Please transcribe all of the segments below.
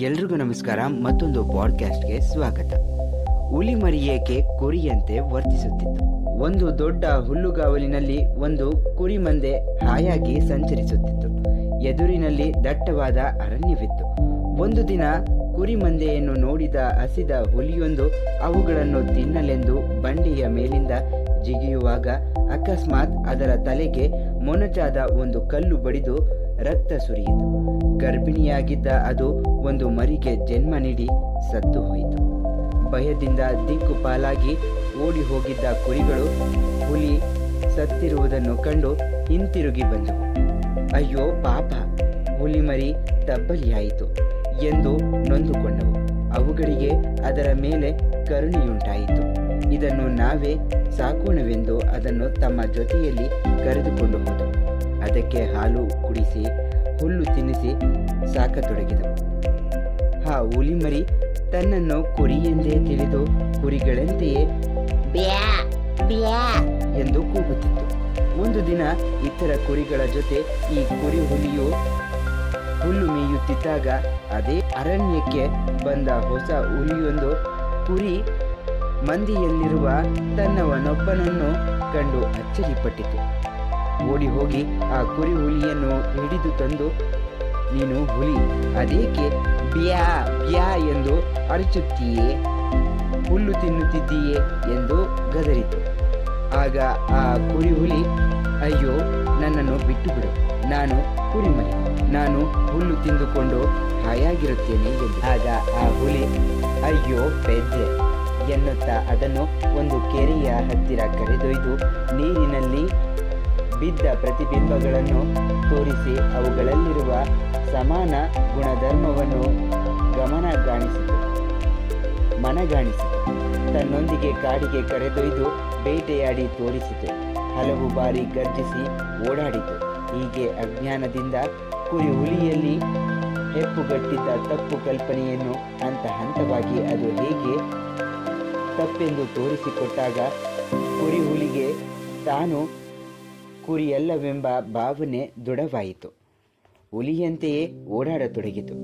ಎಲ್ರಿಗೂ ನಮಸ್ಕಾರ, ಮತ್ತೊಂದು ಪಾಡ್ಕಾಸ್ಟ್ಗೆ ಸ್ವಾಗತ. ಹುಲಿ ಮರಿಯೇಕೆ ಕುರಿಯಂತೆ ವರ್ತಿಸುತ್ತಿತ್ತು. ಒಂದು ದೊಡ್ಡ ಹುಲ್ಲುಗಾವಲಿನಲ್ಲಿ ಒಂದು ಕುರಿ ಮಂದೆ ಹಾಯಾಗಿ ಸಂಚರಿಸುತ್ತಿತ್ತು. ಎದುರಿನಲ್ಲಿ ದಟ್ಟವಾದ ಅರಣ್ಯವಿತ್ತು. ಒಂದು ದಿನ ಕುರಿ ಮಂದೆಯನ್ನು ನೋಡಿದ ಹಸಿದ ಹುಲಿಯೊಂದು ಅವುಗಳನ್ನು ತಿನ್ನಲೆಂದು ಬಂಡೆಯ ಮೇಲಿಂದ ಜಿಗಿಯುವಾಗ ಅಕಸ್ಮಾತ್ ಅದರ ತಲೆಗೆ ಮೊನಚಾದ ಒಂದು ಕಲ್ಲು ಬಡಿದು ರಕ್ತ ಸುರಿಯಿತು ಗರ್ಭಿಣಿಯಾಗಿದ್ದ ಅದು ಒಂದು ಮರಿಗೆ ಜನ್ಮ ನೀಡಿ ಸತ್ತು ಹೋಯಿತು. ಭಯದಿಂದ ದಿಕ್ಕು ಪಾಲಾಗಿ ಓಡಿ ಹೋಗಿದ್ದ ಕುರಿಗಳು ಹುಲಿ ಸತ್ತಿರುವುದನ್ನು ಕಂಡು ಹಿಂತಿರುಗಿ ಬಂದವು. ಅಯ್ಯೋ ಪಾಪ, ಹುಲಿ ಮರಿ ತಬ್ಬಲಿಯಾಯಿತು ಎಂದು ನೊಂದುಕೊಂಡವು. ಅವುಗಳಿಗೆ ಅದರ ಮೇಲೆ ಕರುಣೆಯುಂಟಾಯಿತು. ಇದನ್ನು ನಾವೇ ಸಾಕೋಣವೆಂದು ಅದನ್ನು ತಮ್ಮ ಜೊತೆಯಲ್ಲಿ ಕರೆದುಕೊಂಡು ಹೋದವು. ಅದಕ್ಕೆ ಹಾಲು ಕುಡಿಸಿ, ಹುಲ್ಲು ತಿನ್ನಿಸಿ ಸಾಕತೊಡಗಿದವು. ಆ ಹುಲಿಮರಿ ತನ್ನನ್ನು ಕುರಿಯೆಂದೇ ತಿಳಿದು ಕುರಿಗಳಂತೆಯೇ ಎಂದು ಕೂಗುತ್ತಿತ್ತು. ಒಂದು ದಿನ ಇತರ ಕುರಿಗಳ ಜೊತೆ ಈ ಕುರಿ ಹುಲಿಯು ಹುಲ್ಲು ಮೇಯುತ್ತಿದ್ದಾಗ ಅದೇ ಅರಣ್ಯಕ್ಕೆ ಬಂದ ಹೊಸ ಹುಲಿಯೊಂದು ಕುರಿ ಮಂದಿಯಲ್ಲಿರುವ ತನ್ನವನೊಬ್ಬನನ್ನು ಕಂಡು ಅಚ್ಚರಿಪಟ್ಟಿತು. ಓಡಿ ಹೋಗಿ ಆ ಕುರಿ ಹುಲಿಯನ್ನು ಹಿಡಿದು ತಂದು, ನೀನು ಹುಲಿ, ಅದೇಕೆ ಬ್ಯಾ ಬ್ಯಾ ಎಂದು ಅರಚುತ್ತೀಯೇ? ಹುಲ್ಲು ತಿನ್ನುತ್ತಿದ್ದೀಯೇ ಎಂದು ಗದರಿತು. ಆಗ ಆ ಕುರಿ ಹುಲಿ, ಅಯ್ಯೋ, ನನ್ನನ್ನು ಬಿಟ್ಟು ಬಿಡು ನಾನು ಕುರಿಮರಿ ನಾನು ಹುಲ್ಲು ತಿಂದುಕೊಂಡು ಹಾಯಾಗಿರುತ್ತೇನೆ ಎಂದು. ಆಗ ಆ ಹುಲಿ, ಅಯ್ಯೋ, ಪೆದ್ದೆ. ಎನ್ನುತ್ತಾ ಅದನ್ನು ಒಂದು ಕೆರೆಯ ಹತ್ತಿರ ಕರೆದೊಯ್ದು ನೀರಿನಲ್ಲಿ ಬಿದ್ದ ಪ್ರತಿಬಿಂಬಗಳನ್ನು ತೋರಿಸಿ ಅವುಗಳಲ್ಲಿರುವ ಸಮಾನ ಗುಣಧರ್ಮವನ್ನು ಗಮನಗಾಣಿಸಿತು. ಮನಗಾಣಿಸಿತು. ತನ್ನೊಂದಿಗೆ ಕಾಡಿಗೆ ಕರೆದೊಯ್ದು ಬೇಟೆಯಾಡಿ ತೋರಿಸಿತು. ಹಲವು ಬಾರಿ ಗರ್ಜಿಸಿ ಓಡಾಡಿತು. ಹೀಗೆ ಅಜ್ಞಾನದಿಂದ ಕುರಿ ಹುಲಿಯಲ್ಲಿ ಹೆಪ್ಪುಗಟ್ಟಿದ್ದ ತಪ್ಪು ಕಲ್ಪನೆಯನ್ನು ಹಂತ ಹಂತವಾಗಿ ಅದು ಹೇಗೆ ತಪ್ಪೆಂದು ತೋರಿಸಿಕೊಟ್ಟಾಗ ಕುರಿ ಹುಲಿಗೆ ತಾನು ಕುರಿಯಲ್ಲವೆಂಬ ಭಾವನೆ ದೃಢವಾಯಿತು. ಹುಲಿಯಂತೆಯೇ ಓಡಾಡತೊಡಗಿತು.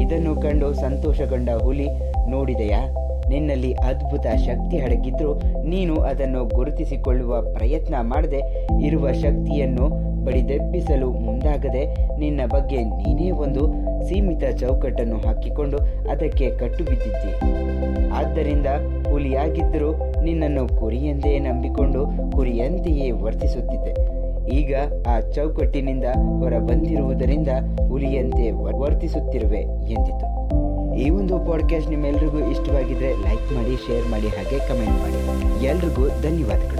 ಇದನ್ನು ಕಂಡು ಸಂತೋಷಗೊಂಡ ಹುಲಿ, ನೋಡಿದೆಯಾ? ನಿನ್ನಲ್ಲಿ ಅದ್ಭುತ ಶಕ್ತಿ ಅಡಗಿದ್ರೂ ನೀನು ಅದನ್ನು ಗುರುತಿಸಿಕೊಳ್ಳುವ ಪ್ರಯತ್ನ ಮಾಡದೆ ಇರುವ ಶಕ್ತಿಯನ್ನು ಬಡಿದೆಬ್ಬಿಸಲು ಮುಂದಾಗದೆ ನಿನ್ನ ಬಗ್ಗೆ ನೀನೇ ಒಂದು ಸೀಮಿತ ಚೌಕಟ್ಟನ್ನು ಹಾಕಿಕೊಂಡು ಅದಕ್ಕೆ ಕಟ್ಟು ಬಿದ್ದಿದ್ದಿ ಆದ್ದರಿಂದ ಹುಲಿಯಾಗಿದ್ದರೂ ನಿನ್ನನ್ನು ಕುರಿಯೆಂದೇ ನಂಬಿಕೊಂಡು ಕುರಿಯಂತೆಯೇ ವರ್ತಿಸುತ್ತಿದ್ದೆ. ಈಗ ಆ ಚೌಕಟ್ಟಿನಿಂದ ಹೊರ ಬಂದಿರುವುದರಿಂದ ಹುಲಿಯಂತೆ ವರ್ತಿಸುತ್ತಿರುವೆ ಎಂದಿತು. ಈ ಒಂದು ಪಾಡ್ಕಾಸ್ಟ್ ನಿಮ್ಮೆಲ್ರಿಗೂ ಇಷ್ಟವಾಗಿದ್ರೆ ಲೈಕ್ ಮಾಡಿ ಶೇರ್ ಮಾಡಿ, ಹಾಗೆ ಕಮೆಂಟ್ ಮಾಡಿ. ಎಲ್ರಿಗೂ ಧನ್ಯವಾದಗಳು.